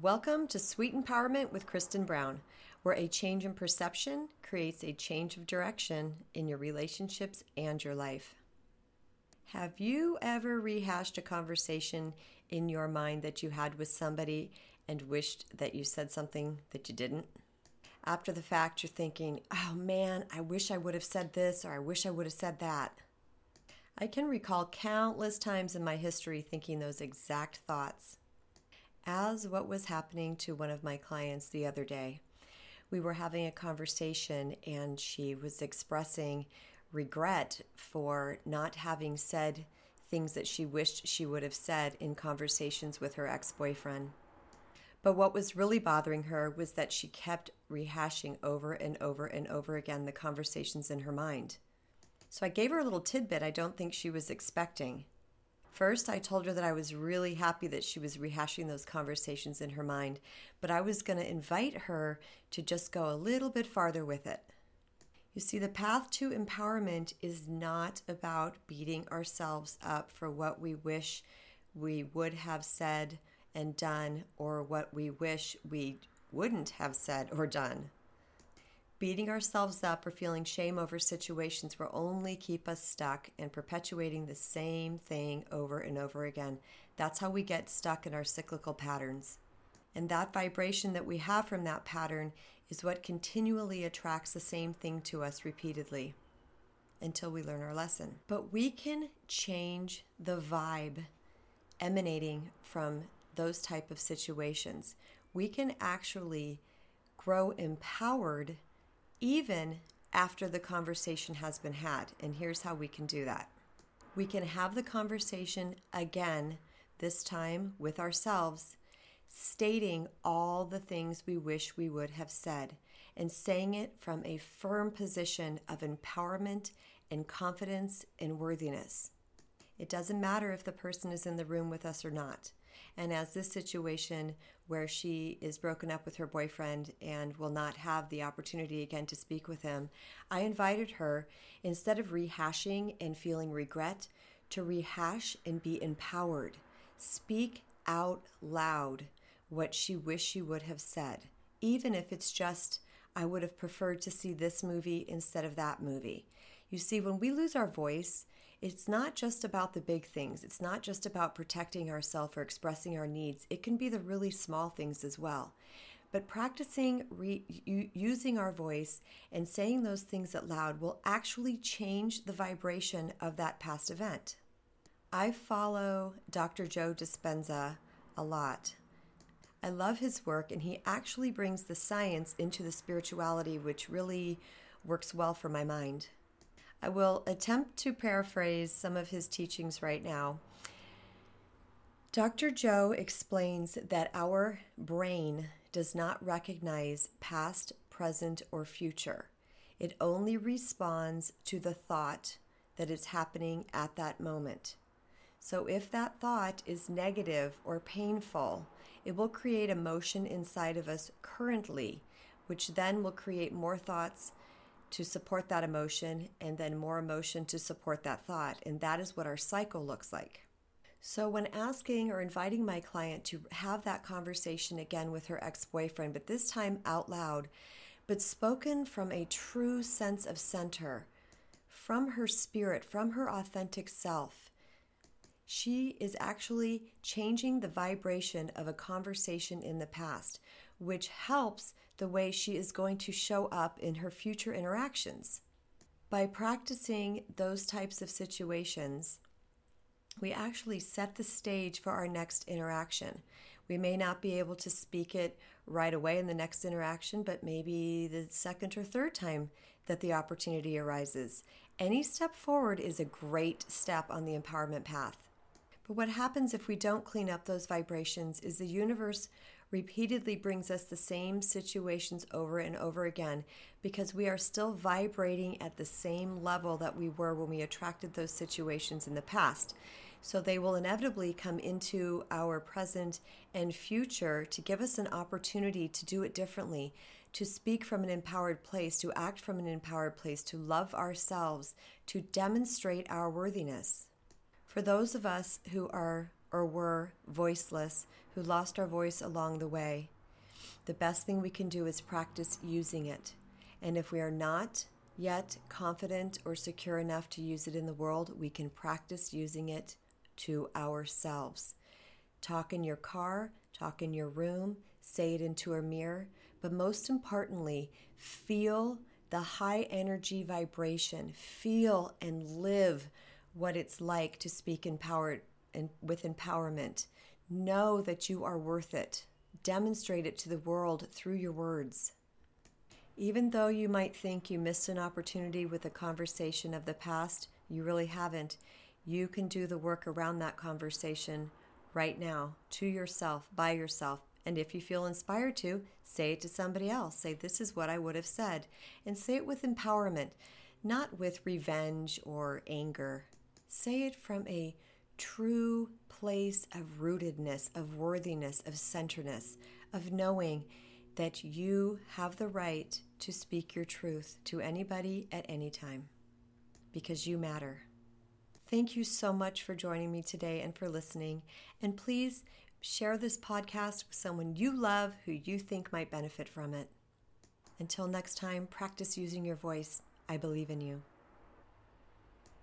Welcome to Sweet Empowerment with Kristen Brown, where a change in perception creates a change of direction in your relationships and your life. Have you ever rehashed a conversation in your mind that you had with somebody and wished that you said something that you didn't? After the fact, you're thinking, oh man, I wish I would have said this or I wish I would have said that. I can recall countless times in my history thinking those exact thoughts. As what was happening to one of my clients the other day, we were having a conversation and she was expressing regret for not having said things that she wished she would have said in conversations with her ex boyfriend. But what was really bothering her was that she kept rehashing over and over and over again the conversations in her mind. So I gave her a little tidbit I don't think she was expecting. First, I told her that I was really happy that she was rehashing those conversations in her mind, but I was going to invite her to just go a little bit farther with it. You see, the path to empowerment is not about beating ourselves up for what we wish we would have said and done or what we wish we wouldn't have said or done. Beating ourselves up or feeling shame over situations will only keep us stuck and perpetuating the same thing over and over again. That's how we get stuck in our cyclical patterns. And that vibration that we have from that pattern is what continually attracts the same thing to us repeatedly until we learn our lesson. But we can change the vibe emanating from those type of situations. We can actually grow empowered even after the conversation has been had. And here's how we can do that we can have the conversation again, this time with ourselves, stating all the things we wish we would have said and saying it from a firm position of empowerment and confidence and worthiness. It doesn't matter if the person is in the room with us or not. And as this situation where she is broken up with her boyfriend and will not have the opportunity again to speak with him, I invited her, instead of rehashing and feeling regret, to rehash and be empowered. Speak out loud what she wished she would have said, even if it's just, I would have preferred to see this movie instead of that movie. You see, when we lose our voice, it's not just about the big things. It's not just about protecting ourselves or expressing our needs. It can be the really small things as well. But practicing re- using our voice and saying those things out loud will actually change the vibration of that past event. I follow Dr. Joe Dispenza a lot. I love his work, and he actually brings the science into the spirituality, which really works well for my mind. I will attempt to paraphrase some of his teachings right now. Dr. Joe explains that our brain does not recognize past, present, or future. It only responds to the thought that is happening at that moment. So, if that thought is negative or painful, it will create emotion inside of us currently, which then will create more thoughts to support that emotion and then more emotion to support that thought. And that is what our cycle looks like. So, when asking or inviting my client to have that conversation again with her ex boyfriend, but this time out loud, but spoken from a true sense of center, from her spirit, from her authentic self, she is actually changing the vibration of a conversation in the past, which helps the way she is going to show up in her future interactions. By practicing those types of situations, we actually set the stage for our next interaction. We may not be able to speak it right away in the next interaction, but maybe the second or third time that the opportunity arises. Any step forward is a great step on the empowerment path. But what happens if we don't clean up those vibrations is the universe repeatedly brings us the same situations over and over again because we are still vibrating at the same level that we were when we attracted those situations in the past. So they will inevitably come into our present and future to give us an opportunity to do it differently, to speak from an empowered place, to act from an empowered place, to love ourselves, to demonstrate our worthiness. For those of us who are or were voiceless who lost our voice along the way. The best thing we can do is practice using it. And if we are not yet confident or secure enough to use it in the world, we can practice using it to ourselves. Talk in your car, talk in your room, say it into a mirror, but most importantly, feel the high energy vibration. Feel and live what it's like to speak empowered and with empowerment. Know that you are worth it. Demonstrate it to the world through your words. Even though you might think you missed an opportunity with a conversation of the past, you really haven't. You can do the work around that conversation right now to yourself, by yourself. And if you feel inspired to, say it to somebody else. Say, This is what I would have said. And say it with empowerment, not with revenge or anger. Say it from a true place of rootedness, of worthiness, of centeredness, of knowing that you have the right to speak your truth to anybody at any time because you matter. Thank you so much for joining me today and for listening. And please share this podcast with someone you love who you think might benefit from it. Until next time, practice using your voice. I believe in you.